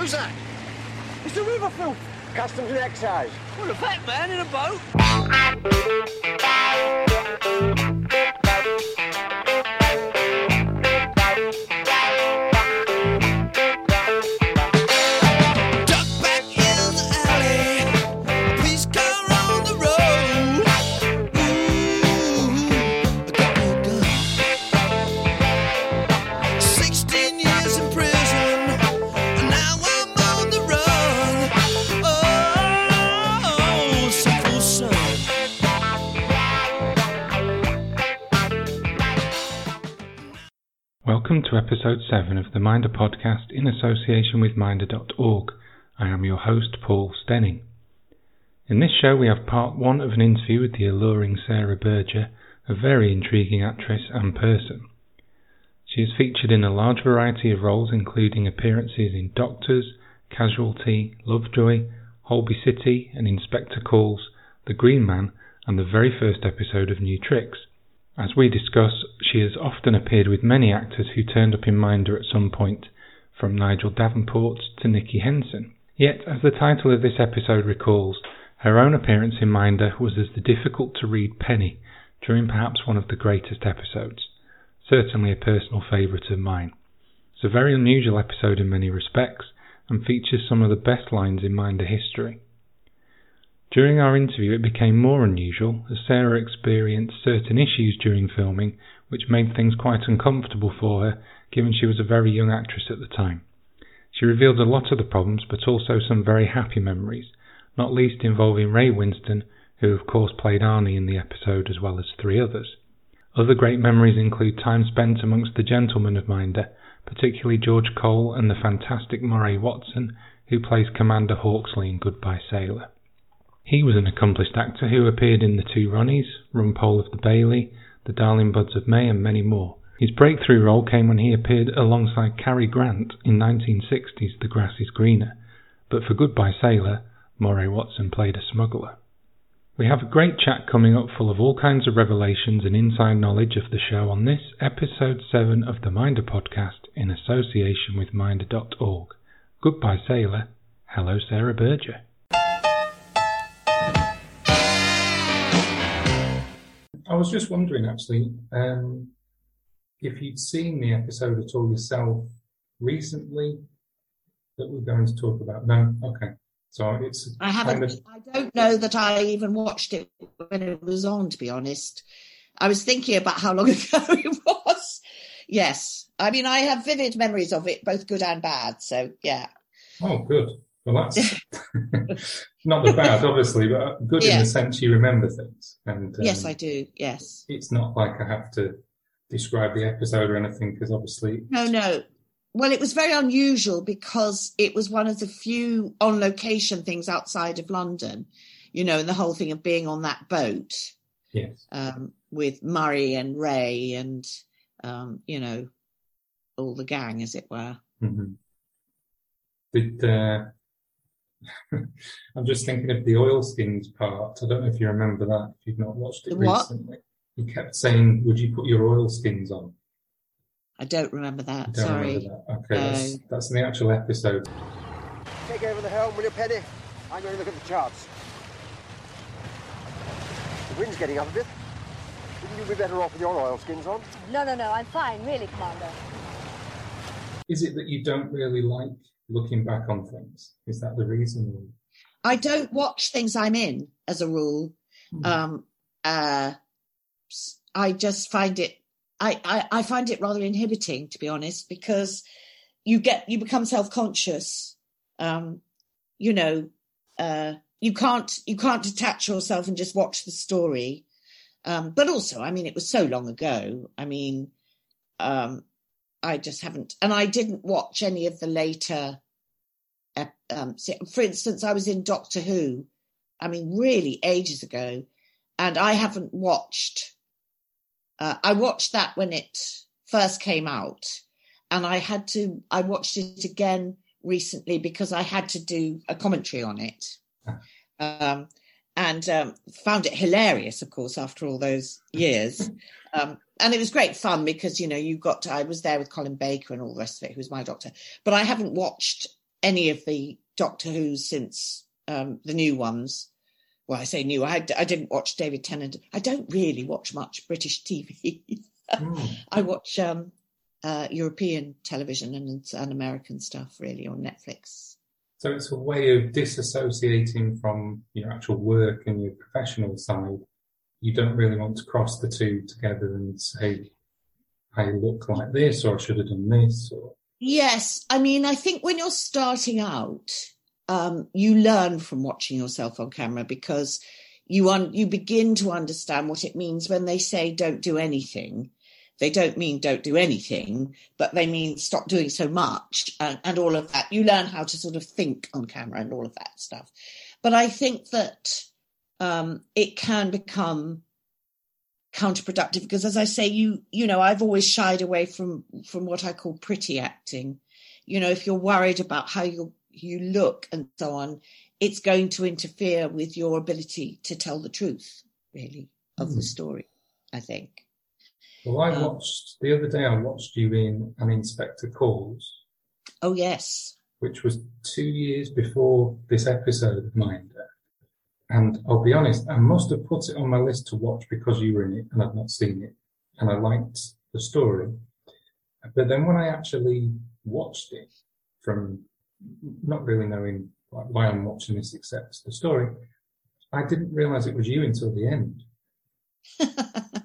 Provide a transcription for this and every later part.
Who's that? It's the river filth. Customs and Excise. What a fat man in a boat. Welcome to episode 7 of the Minder podcast in association with Minder.org. I am your host, Paul Stenning. In this show, we have part 1 of an interview with the alluring Sarah Berger, a very intriguing actress and person. She is featured in a large variety of roles, including appearances in Doctors, Casualty, Lovejoy, Holby City, and Inspector Calls, The Green Man, and the very first episode of New Tricks. As we discuss, she has often appeared with many actors who turned up in Minder at some point, from Nigel Davenport to Nicky Henson. Yet, as the title of this episode recalls, her own appearance in Minder was as the difficult to read Penny during perhaps one of the greatest episodes, certainly a personal favourite of mine. It's a very unusual episode in many respects and features some of the best lines in Minder history. During our interview, it became more unusual as Sarah experienced certain issues during filming which made things quite uncomfortable for her, given she was a very young actress at the time. She revealed a lot of the problems, but also some very happy memories, not least involving Ray Winstone, who of course played Arnie in the episode as well as three others. Other great memories include time spent amongst the gentlemen of Minder, particularly George Cole and the fantastic Moray Watson, who plays Commander Hawksley in Goodbye Sailor. He was an accomplished actor who appeared in The Two Ronnies, Rumpole of the Bailey, The Darling Buds of May, and many more. His breakthrough role came when he appeared alongside Cary Grant in 1960's The Grass is Greener, but for Goodbye Sailor, Moray Watson played a smuggler. We have a great chat coming up full of all kinds of revelations and inside knowledge of the show on this episode 7 of the Minder podcast in association with Minder.org. Goodbye Sailor. Hello Sarah Berger. I was just wondering, actually, um, if you'd seen the episode at all yourself recently that we're going to talk about. No, okay. So it's I haven't. kind of I don't know that I even watched it when it was on. To be honest, I was thinking about how long ago it was. Yes, I mean I have vivid memories of it, both good and bad. So yeah, oh, good. Well, that's not the bad, obviously, but good in the sense you remember things. And um, yes, I do. Yes, It's not like I have to describe the episode or anything because obviously, no, no. Well, it was very unusual because it was one of the few on location things outside of London. You know, and the whole thing of being on that boat. yes. um, with Moray and Ray and um, you know all the gang, as it were. hmm Did uh, I'm just thinking of the oilskins part. I don't know if you remember that. If you've not watched it The what? recently, you kept saying, "Would you put your oilskins on?" I don't remember that. don't Sorry. remember that. Okay, that's, No. that's in the actual episode. Take over the helm, will you, Penny? I'm going to look at the charts. The wind's getting up a bit. Wouldn't you be better off with your oilskins on? No, no, no, I'm fine, really, Commander. Is it that you don't really like looking back on things? Is that the reason? I don't watch things I'm in as a rule. Hmm. Um, uh, s- I just find it. I, I, I find it rather inhibiting, to be honest, because you get you become self conscious. Um, you know, uh, you can't you can't detach yourself and just watch the story. Um, but also, I mean, it was so long ago. I mean, um, I just haven't, and I didn't watch any of the later. Um, for instance, I was in Doctor Who. I mean, really ages ago, and I haven't watched. Uh, I watched that when it first came out, and I had to. I watched it again recently because I had to do a commentary on it, um, and um, found it hilarious. Of course, after all those years, um, and it was great fun because you know you got. To, I was there with Colin Baker and all the rest of it, who was my doctor. But I haven't watched any of the Doctor Who's since um, the new ones. Well, I say new. I, I didn't watch David Tennant. I don't really watch much British TV. Mm. I watch um, uh, European television and, and American stuff really on Netflix. So it's a way of disassociating from your actual work and your professional side. You don't really want to cross the two together and say, I look like this or I should have done this or Yes, I mean, I think when you're starting out, um, you learn from watching yourself on camera because you un- you begin to understand what it means when they say don't do anything. They don't mean don't do anything, but they mean stop doing so much and, and all of that. You learn how to sort of think on camera and all of that stuff. But I think that um, it can become counterproductive because as i say you you know i've always shied away from from what i call pretty acting you know if you're worried about how you you look and so on it's going to interfere with your ability to tell the truth really of the Mm. story i think Well, I Um, watched the other day. I watched you in an Inspector Calls, oh yes which was two years before this episode of Minder. And I'll be honest, I must have put it on my list to watch because you were in it and I've not seen it, and I liked the story. But then when I actually watched it, from not really knowing like, why I'm watching this except the story, I didn't realise it was you until the end.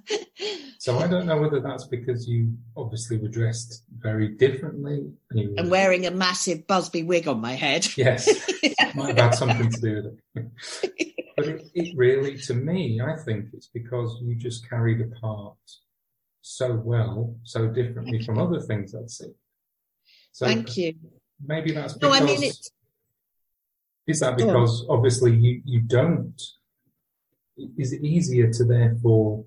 So I don't know whether that's because you obviously were dressed very differently. And, and wearing a massive busby wig on my head Yes, might have had something to do with it. but it, it really, to me, I think it's because you just carried a part so well, so differently from other things I'd seen. So thank you maybe that's because. no i mean it's Is that because obviously you, you don't? Is it easier to therefore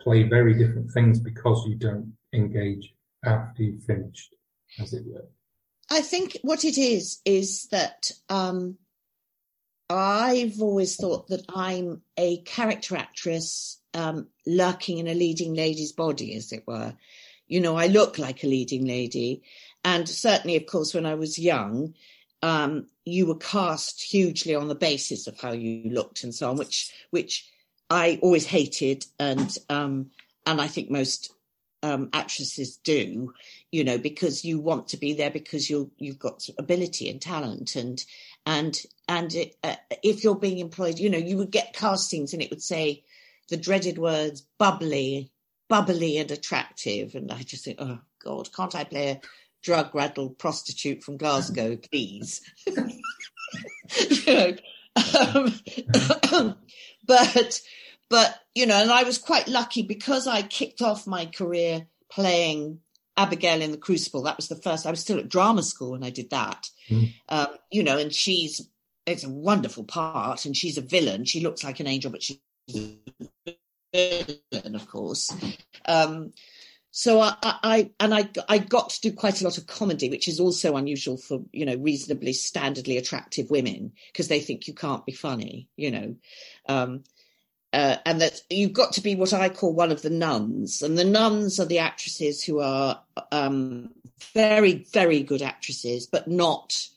play very different things because you don't engage after you've finished, as it were? I think what it is is that um, I've always thought that I'm a character actress um, lurking in a leading lady's body, as it were. You know, I look like a leading lady. And certainly, of course, when I was young, um, you were cast hugely on the basis of how you looked and so on, which which I always hated, and um, and I think most um, actresses do you know, because you want to be there because you you've got ability and talent and and and uh, if you're being employed, you know, you would get castings and it would say the dreaded words bubbly, bubbly and attractive, and I just think, oh God, can't I play a drug raddled prostitute from Glasgow, please? um, but but you know, and I was quite lucky because I kicked off my career playing Abigail in the Crucible. That was the first. I was still at drama school when I did that. Mm. Um, you know, and she's it's a wonderful part, and she's a villain. She looks like an angel, but she's a villain, of course. Um, so I, I, I and I, I got to do quite a lot of comedy, which is also unusual for you know reasonably standardly attractive women because they think you can't be funny, you know. Um, uh, and that you've got to be what I call one of the nuns. And the nuns are the actresses who are um, very, very good actresses, but not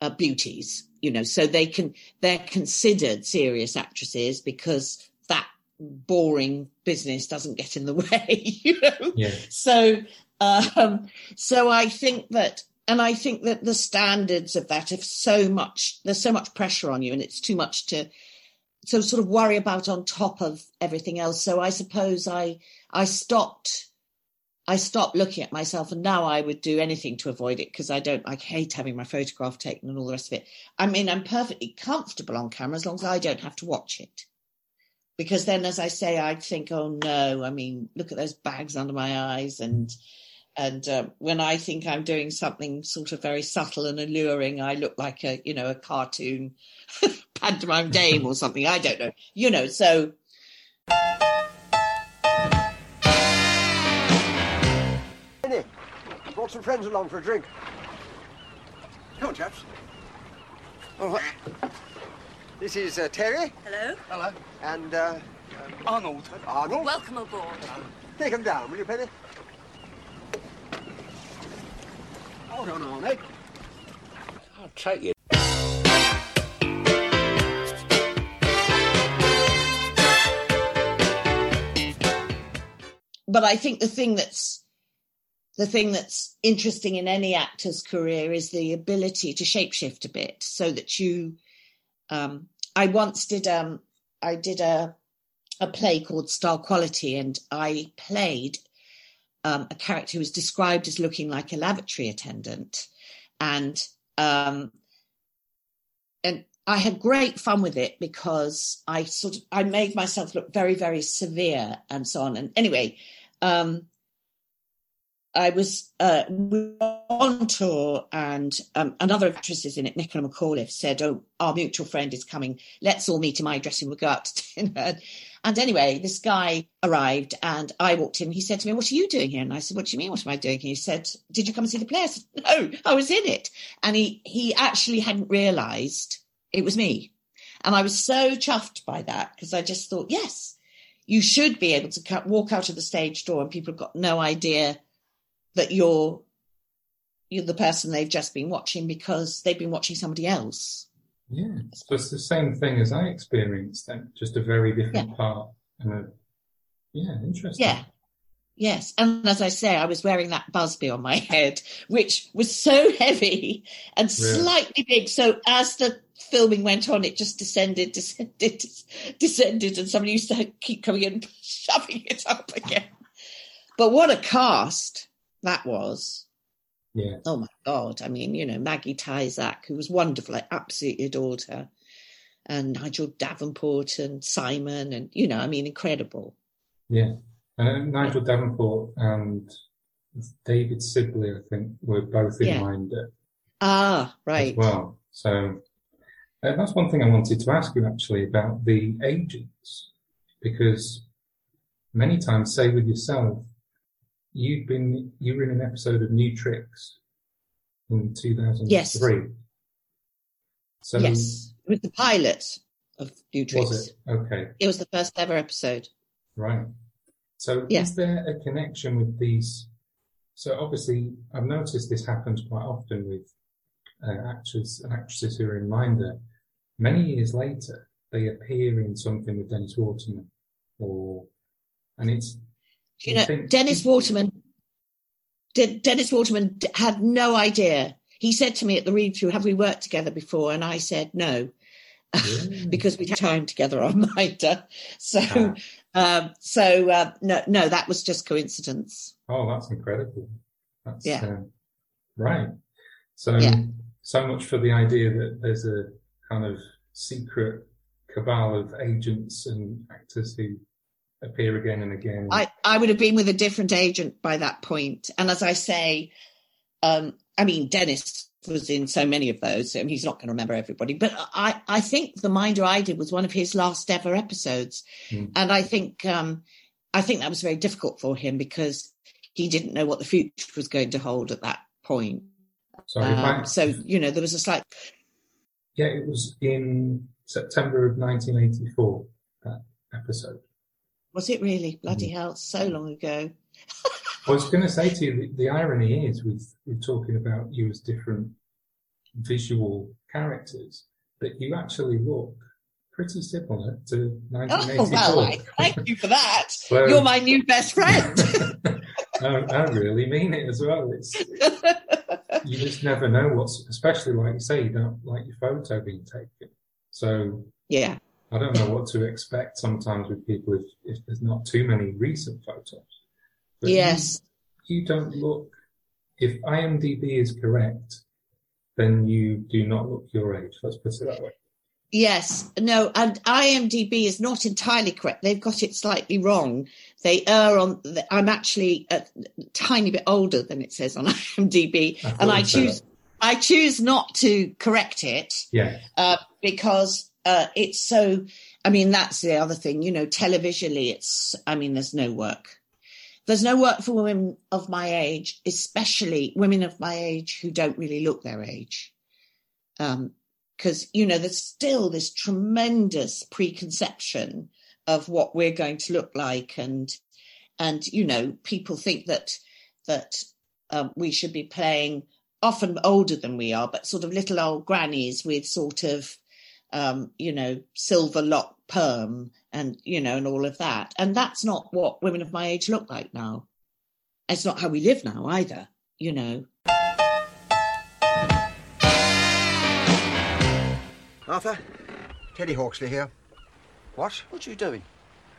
uh, beauties. You know, so they can they're considered serious actresses because that boring business doesn't get in the way. You know, Yeah. so um, so I think that. And I think that the standards of that have so much, there's so much pressure on you, and it's too much to so sort of worry about on top of everything else. So I suppose I I stopped I stopped looking at myself and now I would do anything to avoid it because I don't I hate having my photograph taken and all the rest of it. I mean I'm perfectly comfortable on camera as long as I don't have to watch it. Because then as I say I'd think, oh no, I mean, look at those bags under my eyes and and uh, when I think I'm doing something sort of very subtle and alluring, I look like a you know a cartoon pantomime dame or something. I don't know. You know, so Nick, brought some friends along for a drink. Come on, chaps. All right. This is uh, Terry Hello. Hello. and uh, Arnold. Arnold. Welcome aboard. Take him down, will you, Penny? Hold on, Arnold. Take you. but I think the thing that's the thing that's interesting in any actor's career is the ability to shapeshift a bit so that you um, I once did um I did a a play called Star Quality and I played um, a character who was described as looking like a lavatory attendant and um and I had great fun with it because I sort of I made myself look very very severe and so on and anyway um I was uh, on tour, and um, another actresses in it, Nicola McAuliffe, said, "Oh, our mutual friend is coming. Let's all meet in my dressing room. We'll go out to dinner." And anyway, this guy arrived, and I walked in. He said to me, "What are you doing here?" And I said, "What do you mean? What am I doing?" here?" He said, "Did you come and see the play?" I said, "No, I was in it." And he he actually hadn't realised it was me, and I was so chuffed by that because I just thought, yes, you should be able to cut, walk out of the stage door, and people have got no idea that you're you're the person they've just been watching because they've been watching somebody else. Yeah, so it's the same thing as I experienced then, just a very different Yeah. part. And a, yeah, interesting. Yeah. Yes. And as I say, I was wearing that busby on my head, which was so heavy and Really? slightly big. So as the filming went on, it just descended, descended, descended, and somebody used to keep coming in and shoving it up again. But what a cast that was. Yeah. Oh my God. I mean, you know, Maggie Tyzack, who was wonderful. I absolutely adored her. And Nigel Davenport and Simon, and, you know, I mean, incredible. Yeah. Uh, Nigel Davenport and David Sibley, I think, were both in Yeah. Minder Ah, as right. well. So uh, that's one thing I wanted to ask you actually about the agents, because many times, say with yourself, you've been you were in an episode of New Tricks in 2003. Yes. So yes. It was the pilot of New Tricks. was it? Okay. It was the first ever episode. Right. So Yeah. is there a connection with these? So obviously, I've noticed this happens quite often with uh, actors and actresses who are in Minder. Many years later, they appear in something with Dennis Waterman, or and it's You know, Dennis Waterman. De- Dennis Waterman had no idea. He said to me at the read through, "Have we worked together before?" And I said no, because we'd had time together on Minder. So, Ah. um, so uh, no, no, that was just coincidence. oh, that's incredible. That's Yeah. uh, right. So Yeah. so much for the idea that there's a kind of secret cabal of agents and actors who appear again and again. I, I would have been with a different agent by that point. And as I say, um, I mean, Dennis was in so many of those, and he's not going to remember everybody. But I, I think the Minder I did was one of his last ever episodes, Mm. and I think, um, I think that was very difficult for him because he didn't know what the future was going to hold at that point. so if I, Um, so you know, there was a slight. Yeah, it was in September of 1984, that episode. Was it really Mm. bloody hell? So long ago. I was going to say to you, the, the irony is with, with talking about you as different visual characters, that you actually look pretty similar to Oh 1984. well, I, thank you for that. So- You're my new best friend. I, I really mean it as well. It's you just never know what's, especially like you say, you don't like your photo being taken. So yeah. I don't know what to expect sometimes with people if, if there's not too many recent photos. But Yes. You, don't look, if IMDb is correct, then you do not look your age. Let's put it that way. Yes. No, and IMDb is not entirely correct. They've got it slightly wrong. They err on. The, I'm actually a tiny bit older than it says on IMDb, I and I choose. that. I choose not to correct it Yeah. uh, because uh, it's so. I mean, that's the other thing. You know, televisionally, it's. I mean, there's no work. There's no work for women of my age, especially women of my age who don't really look their age. Um, because you know there's still this tremendous preconception of what we're going to look like and and you know people think that that um, we should be playing often older than we are, but sort of little old grannies with sort of, um, you know, silver lock perm and, you know, and all of that. And that's not what women of my age look like now. It's not how we live now either, you know. Arthur, Teddy Hawksley here. What? What are you doing?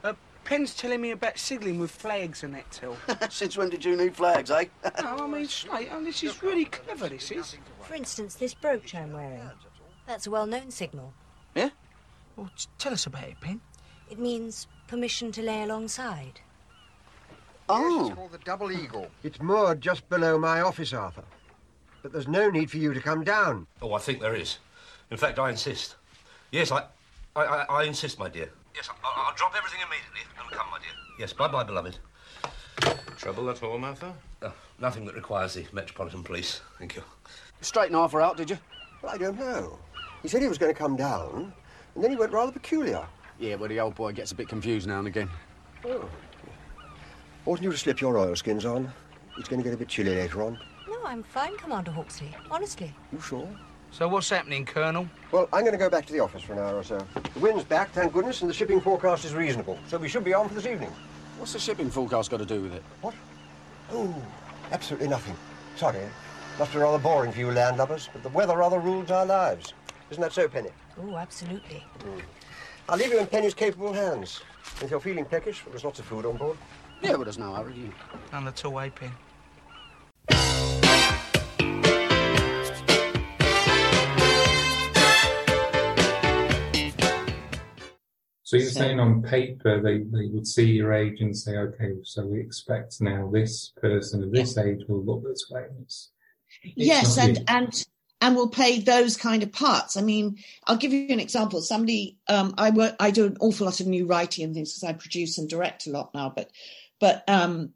Uh, Penn's telling me about signalling with flags and that till. Since when did you need flags, eh? no, I mean, Slate, oh, this is really clever, this is. For instance, this brooch I'm wearing. That's a well-known signal. Yeah? Well, t- tell us about it, Penn. It means permission to lay alongside. Oh. It's called the Double Eagle. It's moored just below my office, Arthur. But there's no need for you to come down. Oh, I think there is. In fact, I insist. Yes, I, I, I, I insist, my dear. Yes, I'll, I'll drop everything immediately and come, my dear. Yes, bye-bye, beloved. Trouble at all, Martha? Oh, nothing that requires the Metropolitan Police. Thank you. Straighten Arthur out, did you? Well, I don't know. He said he was going to come down, and then he went rather peculiar. Yeah, well, the old boy gets a bit confused now and again. Oh. Oughtn't you to slip your oilskins on? It's going to get a bit chilly later on. No, I'm fine, Commander Hawksley. Honestly. You sure? So what's happening, Colonel? Well, I'm going to go back to the office for an hour or so. The wind's back, thank goodness, and the shipping forecast is reasonable. So we should be on for this evening. What's the shipping forecast got to do with it? What? Oh, absolutely nothing. Sorry. Must be rather boring for you landlubbers, but the weather rather rules our lives. Isn't that so, Penny? Oh, absolutely. Mm. I'll leave you in Penny's capable hands. If you're feeling peckish, there's lots of food on board. Yeah, well, there's no hurry, you. None at all, eh, Penn? So you're So- saying on paper they, they would see your age and say, okay, so we expect now this person of this age will look this way. It's, it's yes and you. and and will play those kind of parts. I mean i'll give you an example. Somebody um i work i do an awful lot of new writing and things because i produce and direct a lot now but but um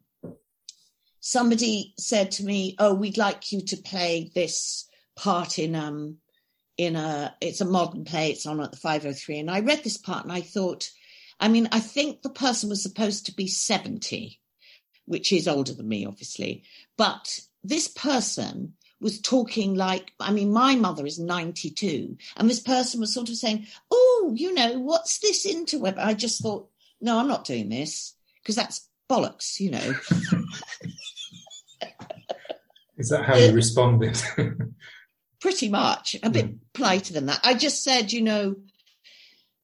somebody said to me oh we'd like you to play this part in um in a it's a modern play it's on at the 503 and i read this part and i thought i mean i think the person was supposed to be 70 which is older than me obviously but this person was talking like i mean my mother is 92 and this person was sort of saying oh you know what's this interweb i just thought no i'm not doing this because that's bollocks you know. Is that how you responded? pretty much a bit hmm. politer than that. I just said you know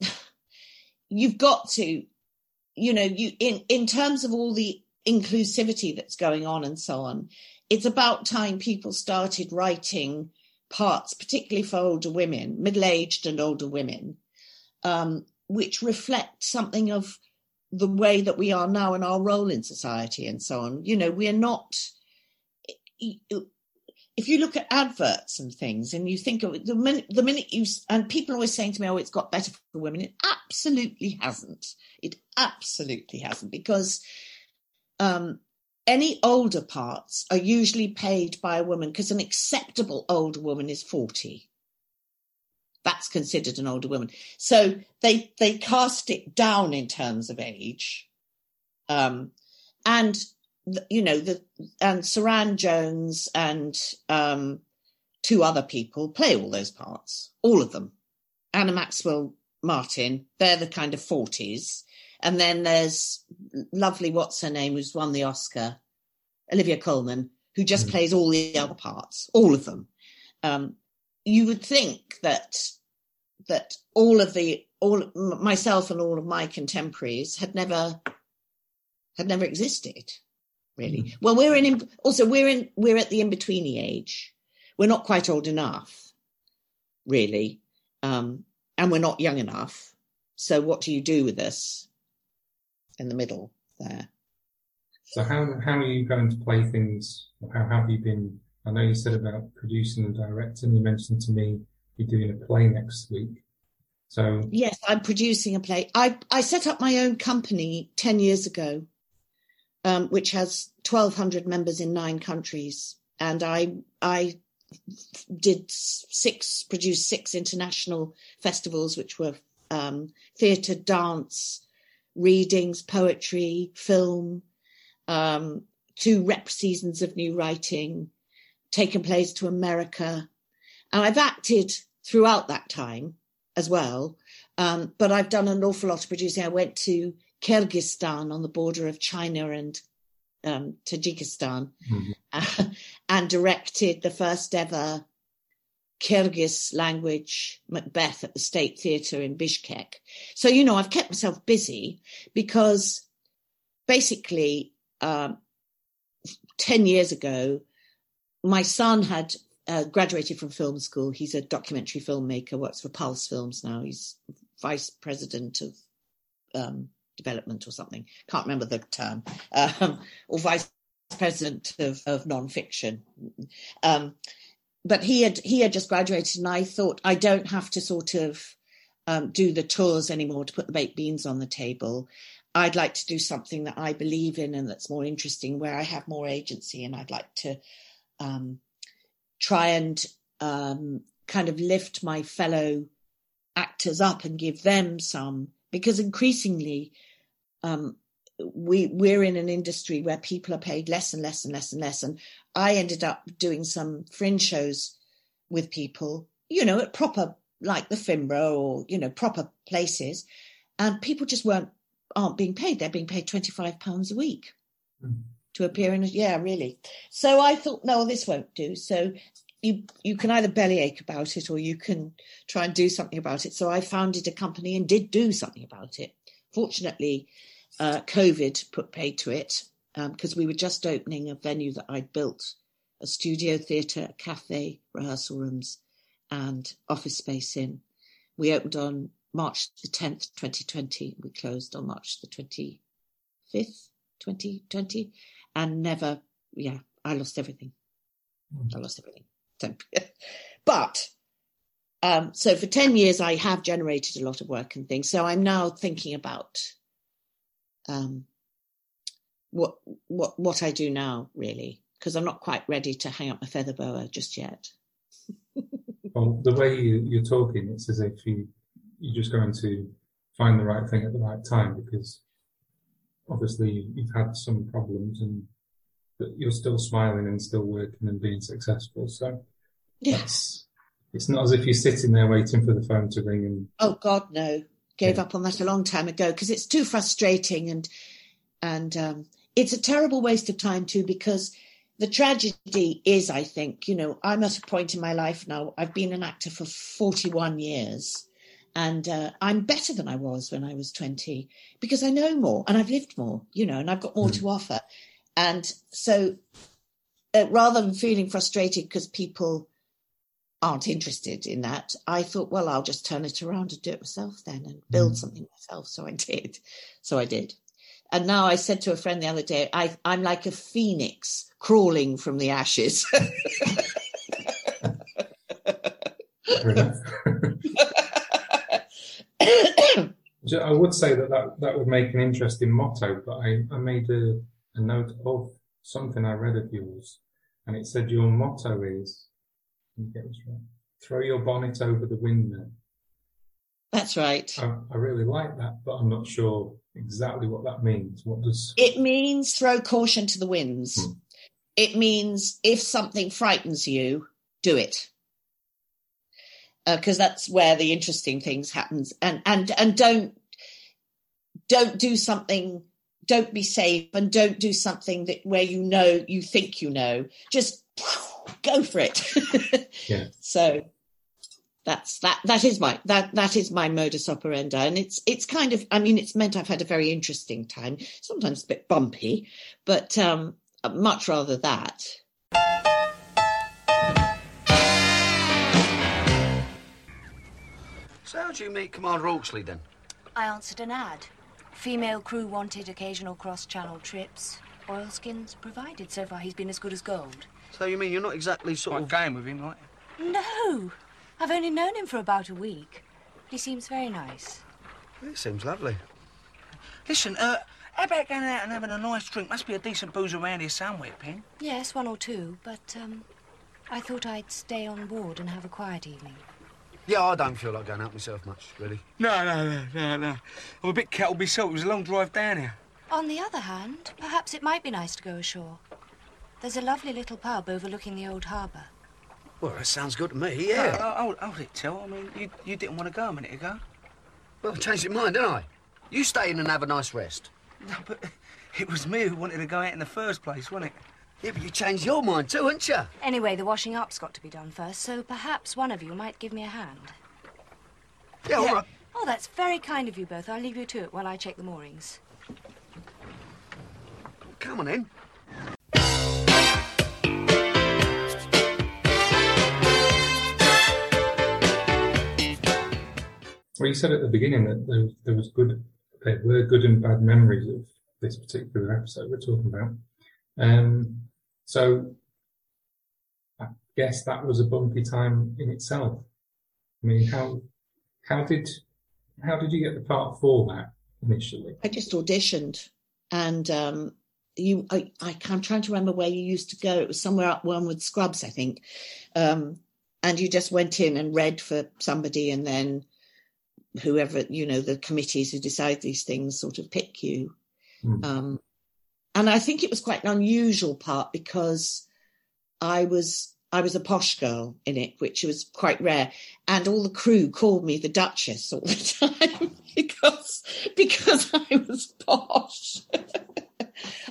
you've got to you know you in in terms of all the inclusivity that's going on and so on it's about time people started writing parts particularly for older women middle-aged and older women um, which reflect something of the way that we are now and our role in society and so on you know we're not if you look at adverts and things and you think of the minute the minute you and people are always saying to me, "Oh, it's got better for women," it absolutely hasn't. It absolutely hasn't because um, any older parts are usually paid by a woman because an acceptable older woman is forty. That's considered an older woman. So they they cast it down in terms of age, um, and you know the and Suranne Jones and um, two other people play all those parts, all of them. Anna Maxwell Martin, they're the kind of forties, and then there's lovely what's her name who's won the Oscar, Olivia Colman, who just Mm. plays all the other parts, all of them. Um, you would think that that all of the all myself and all of my contemporaries had never had never existed really. Well we're in also we're in we're at the in-betweeny age. We're not quite old enough really. Um and we're not young enough. So what do you do with us in the middle there so how how are you going to play things? How have you been? I know you said about producing and directing. You mentioned to me you're doing a play next week. So Yes, I'm producing a play. I, I set up my own company 10 years ago, um, which has 1,200 members in nine countries. And I, I did six, produced six international festivals, which were um, theatre, dance, readings, poetry, film, um, two rep seasons of new writing, taken plays to America, and I've acted throughout that time as well. Um, but I've done an awful lot of producing. I went to Kyrgyzstan on the border of China and um, Tajikistan uh, and directed the first ever Kyrgyz language Macbeth at the State Theatre in Bishkek. So, you know, I've kept myself busy because basically, um, 10 years ago, my son had uh, graduated from film school. He's a documentary filmmaker, works for Pulse Films now. He's vice president of um, development or something. Can't remember the term. Um, or vice president of, of nonfiction. Um, but he had he had just graduated, and I thought I don't have to sort of um, do the tours anymore to put the baked beans on the table. I'd like to do something that I believe in and that's more interesting, where I have more agency, and I'd like to um, try and um, kind of lift my fellow actors up and give them some because increasingly um, we we're in an industry where people are paid less and less and less and less. And i ended up doing some fringe shows with people you know at proper like the Finborough or you know proper places. And people just weren't aren't being paid. They're being paid 25 pounds a week mm. to appear in a yeah really. So i thought no this won't do. So you you can either bellyache about it or you can try and do something about it. So i founded a company and did do something about it. Fortunately uh, COVID put paid to it because um, we were just opening a venue that I'd built a studio theatre, a cafe, rehearsal rooms, and office space in. We opened on March the 10th, 2020. We closed on March the 25th, 2020, and never, yeah, I lost everything. I lost everything. but um, so for 10 years, I have generated a lot of work and things. So I'm now thinking about um, what what what I do now, really, because I'm not quite ready to hang up my feather boa just yet. well, the way you, you're talking, it's as if you you're just going to find the right thing at the right time because obviously you've had some problems and but you're still smiling and still working and being successful. So yes, it's not as if you're sitting there waiting for the phone to ring and oh God, no, gave up on that a long time ago because it's too frustrating and and um, it's a terrible waste of time too because the tragedy is i think you know i'm at a point in my life now i've been an actor for 41 years and uh, i'm better than i was when i was 20 because i know more and i've lived more you know and i've got more mm. to offer and so uh, rather than feeling frustrated because people aren't interested in that, I thought, well, I'll just turn it around and do it myself then and build mm. something myself. So I did. So I did. And now I said to a friend the other day, I, I'm like a phoenix crawling from the ashes. I would say that, that that would make an interesting motto, but I, I made a, a note of something I read of yours, and it said your motto is right. Throw your bonnet over the windmill. That's right. I, I, really like that, but I'm not sure exactly what that means. What does it means? Throw caution to the winds. Hmm. It means if something frightens you, do it, because uh, that's where the interesting things happens. And and and don't don't do something. Don't be safe, and don't do something that where you know you think you know. Just go for it. yeah. So that's that that is my that that is my modus operandi. And it's it's kind of i mean it's meant i've had a very interesting time sometimes a bit bumpy but um much rather that. So how did you meet commander Hawksley then? I answered an ad. Female crew wanted occasional cross-channel trips. Oilskins provided. So far he's been as good as gold so you mean you're not exactly sort Quite of game with him, like? No, I've only known him for about a week. But he seems very nice. It seems lovely. Listen, uh, how about going out and having a nice drink? Must be a decent booze around here somewhere, Pen. Yes, one or two, but um, I thought I'd stay on board and have a quiet evening. Yeah, I don't feel like going out myself much, really. No, no, no, no, no. I'm a bit kettled myself. It was a long drive down here. On the other hand, perhaps it might be nice to go ashore. There's a lovely little pub overlooking the old harbour. Well, that sounds good to me, yeah. Oh, oh, hold, hold it, Till. I mean, you, you didn't want to go a minute ago. Well, I changed your mind, didn't I? You stay in and have a nice rest. No, but it was me who wanted to go out in the first place, wasn't it? Yeah, but you changed your mind too, haven't you? Anyway, the washing up's got to be done first, so perhaps one of you might give me a hand. Yeah, all right. Oh, that's very kind of you both. I'll leave you to it while I check the moorings. Come on in. Well, you said at the beginning that there, there was good, there were good and bad memories of this particular episode we're talking about. Um, so I guess that was a bumpy time in itself. I mean, how how did how did you get the part for that initially? I just auditioned, and um, you, I, I, I'm trying to remember where you used to go. It was somewhere up Wormwood Scrubs, I think. Um, and you just went in and read for somebody, and then whoever you know, the committees who decide these things sort of pick you. Mm. Um, and I think it was quite an unusual part because I was I was a posh girl in it, which was quite rare. And all the crew called me the Duchess all the time because because I was posh.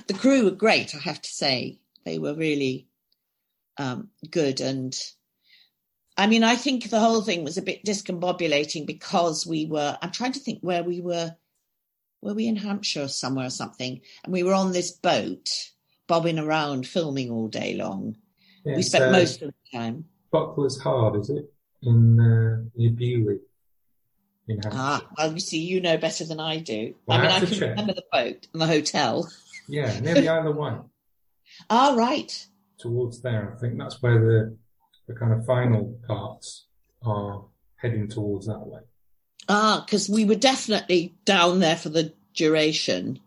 the crew were great, I have to say. They were really um, good. And I mean, I think the whole thing was a bit discombobulating because we were, I'm trying to think where we were. Were we in Hampshire somewhere or something? And we were on this boat, bobbing around, filming all day long. Yeah, we spent so- most of the time. Buckler's Hard, is it? In uh, near Beaulieu. In Hampshire. Ah, well, you see, you know better than I do. Well, I mean, I I have to can check. remember the boat and the hotel. Yeah, near the Isle of Wight. Ah, right. towards there. I think that's where the the kind of final parts are heading towards that way. Ah, because we were definitely down there for the duration,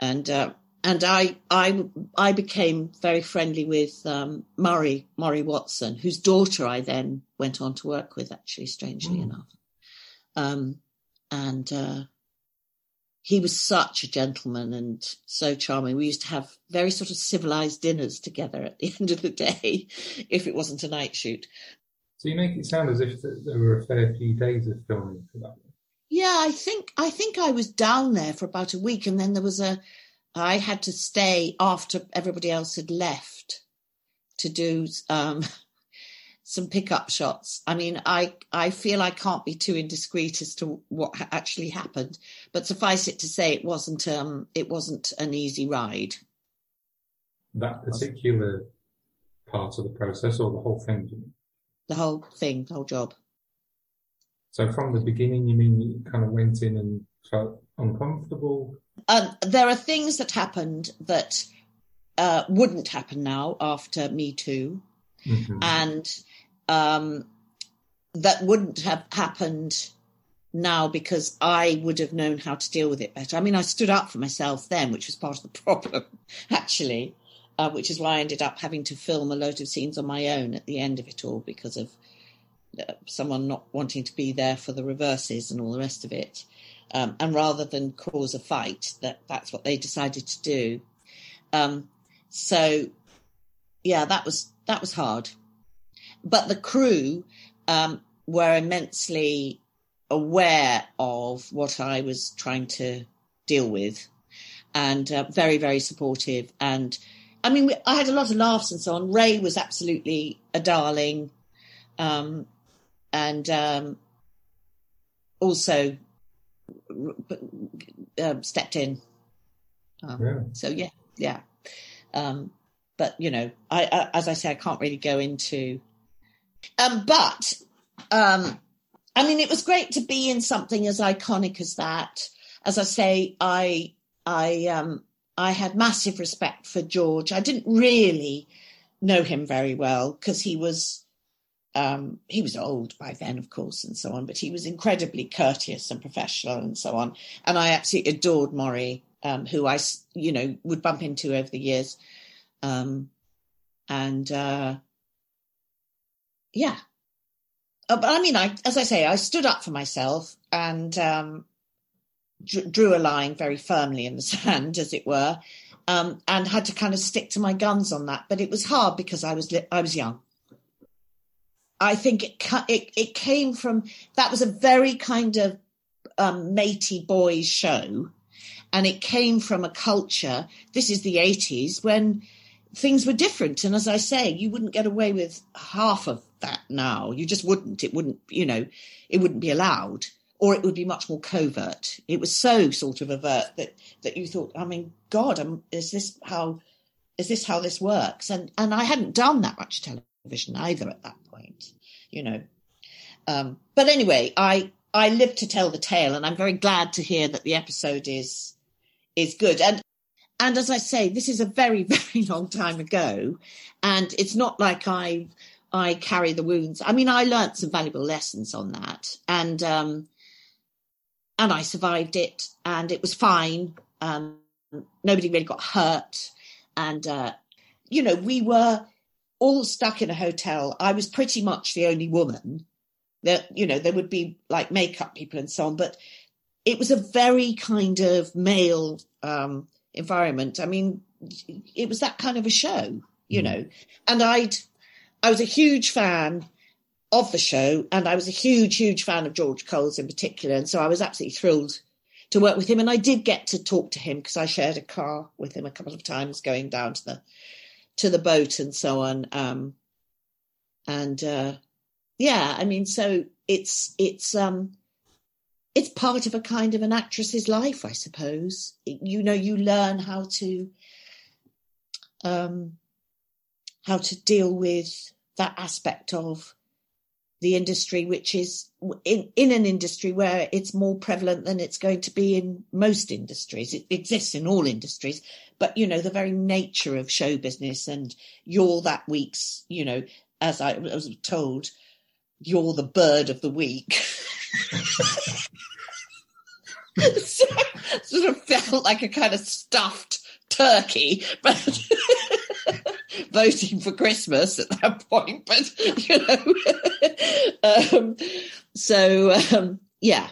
and uh, and I I I became very friendly with um, Moray Moray Watson, whose daughter I then went on to work with. Actually, strangely Mm. enough, um, and uh, he was such a gentleman and so charming. We used to have very sort of civilized dinners together at the end of the day, if it wasn't a night shoot. So you make it sound as if there were a fair few days of filming for that. one. Yeah, I think I think I was down there for about a week, and then there was a. I had to stay after everybody else had left to do um, some pickup shots. I mean, I I feel I can't be too indiscreet as to what ha- actually happened, but suffice it to say, it wasn't um it wasn't an easy ride. That particular part of the process, or the whole thing. do you mean? The whole thing, the whole job. So from the beginning, you mean you kind of went in and felt uncomfortable? um, there are things that happened that uh, wouldn't happen now after Me Too, Mhm. and um, that wouldn't have happened now because I would have known how to deal with it better. I mean, I stood up for myself then, which was part of the problem, actually, uh, which is why I ended up having to film a load of scenes on my own at the end of it all because of uh, someone not wanting to be there for the reverses and all the rest of it. Um, and rather than cause a fight, that that's what they decided to do. Um, so, yeah, that was that was hard. But the crew um, were immensely aware of what I was trying to deal with, and uh, very very supportive. And I mean, we, I had a lot of laughs and so on. Ray was absolutely a darling, um, and um, also stepped in. Um, Really? So yeah, yeah. Um, but you know, I, I as I say, I can't really go into. Um, but um, I mean, it was great to be in something as iconic as that. As I say, I I um, I had massive respect for George. I didn't really know him very well because he was um, he was old by then, of course, and so on. But he was incredibly courteous and professional, and so on. And I absolutely adored Moray, um, I you know, would bump into over the years. Um, and uh, yeah, Uh, but I mean, I, as I say, I stood up for myself and um, dr- drew a line very firmly in the sand, as it were. um, and had to kind of stick to my guns on that. But it was hard because I was li- I was young. I think it it it came from that was a very kind of um, matey boys show, and it came from a culture. This is the eighties when things were different, and as I say, you wouldn't get away with half of that now. You just wouldn't. It wouldn't. You know, it wouldn't be allowed, or it would be much more covert. It was so sort of overt that that you thought, I mean, God, um, is this how is this how this works? And and I hadn't done that much television either at that point, you know. Um, but anyway, I I live to tell the tale, and I'm very glad to hear that the episode is is good. And and as I say, this is a very very long time ago, and it's not like I I carry the wounds. I mean, I learnt some valuable lessons on that, and um, and I survived it, and it was fine. Um, nobody really got hurt, and uh, you know, we were all stuck in a hotel. I was pretty much the only woman. That you know, there would be like makeup people and so on, but it was a very kind of male um, environment. I mean, it was that kind of a show, you know. And I'd, I was a huge fan of the show, and I was a huge, huge fan of George Coles in particular, and so I was absolutely thrilled to work with him. And I did get to talk to him because I shared a car with him a couple of times going down to the to the boat and so on. Um, and uh, yeah, I mean, so it's it's um it's part of a kind of an actress's life, I suppose. You know, you learn how to um, how to deal with that aspect of the industry, which is in, in an industry where it's more prevalent than it's going to be in most industries. It exists in all industries, but you know, the very nature of show business and you're that week's, you know, as I was told, you're the bird of the week. so, sort of felt like a kind of stuffed turkey, but voting for Christmas at that point. But you know, um, so um, yeah.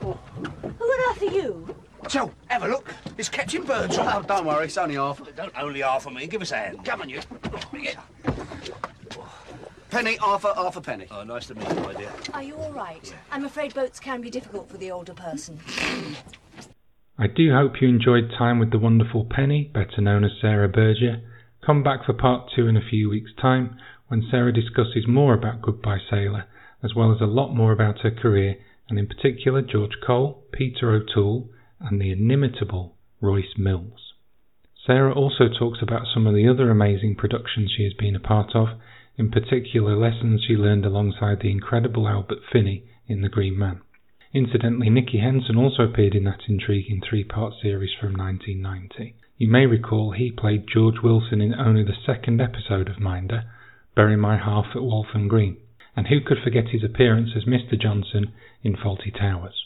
Who on earth are you? So, have a look. It's Captain Birdseye. Oh, don't worry, it's only half. Don't only half of me. Give us a hand. Come on, you. Penny, half a, half a penny. Oh, nice to meet you, my dear. Are you all right? I'm afraid boats can be difficult for the older person. I do hope you enjoyed time with the wonderful Penny, better known as Sarah Berger. Come back for part two in a few weeks' time when Sarah discusses more about Goodbye Sailor, as well as a lot more about her career, and in particular George Cole, Peter O'Toole, and the inimitable Royce Mills. Sarah also talks about some of the other amazing productions she has been a part of, in particular lessons she learned alongside the incredible Albert Finney in The Green Man. Incidentally, Nicky Henson also appeared in that intriguing three-part series from 1990. You may recall he played George Wilson in only the second episode of Minder, Bury My Half at Waltham Green, and who could forget his appearance as Mr. Johnson in Fawlty Towers.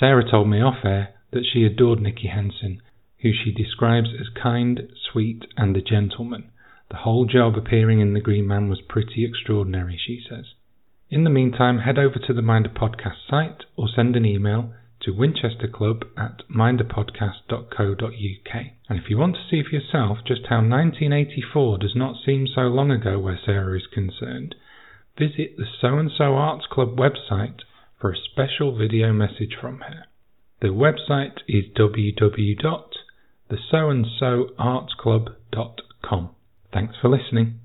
Sarah told me off air that she adored Nicky Henson, who she describes as kind, sweet, and a gentleman. The whole job appearing in The Green Man was pretty extraordinary, she says. In the meantime, head over to the Minder Podcast site or send an email to winchesterclub at minderpodcast.co.uk. And if you want to see for yourself just how 1984 does not seem so long ago where Sarah is concerned, visit the So and So Arts Club website for a special video message from her. The website is www.thesoandsoartsclub.com. Thanks for listening.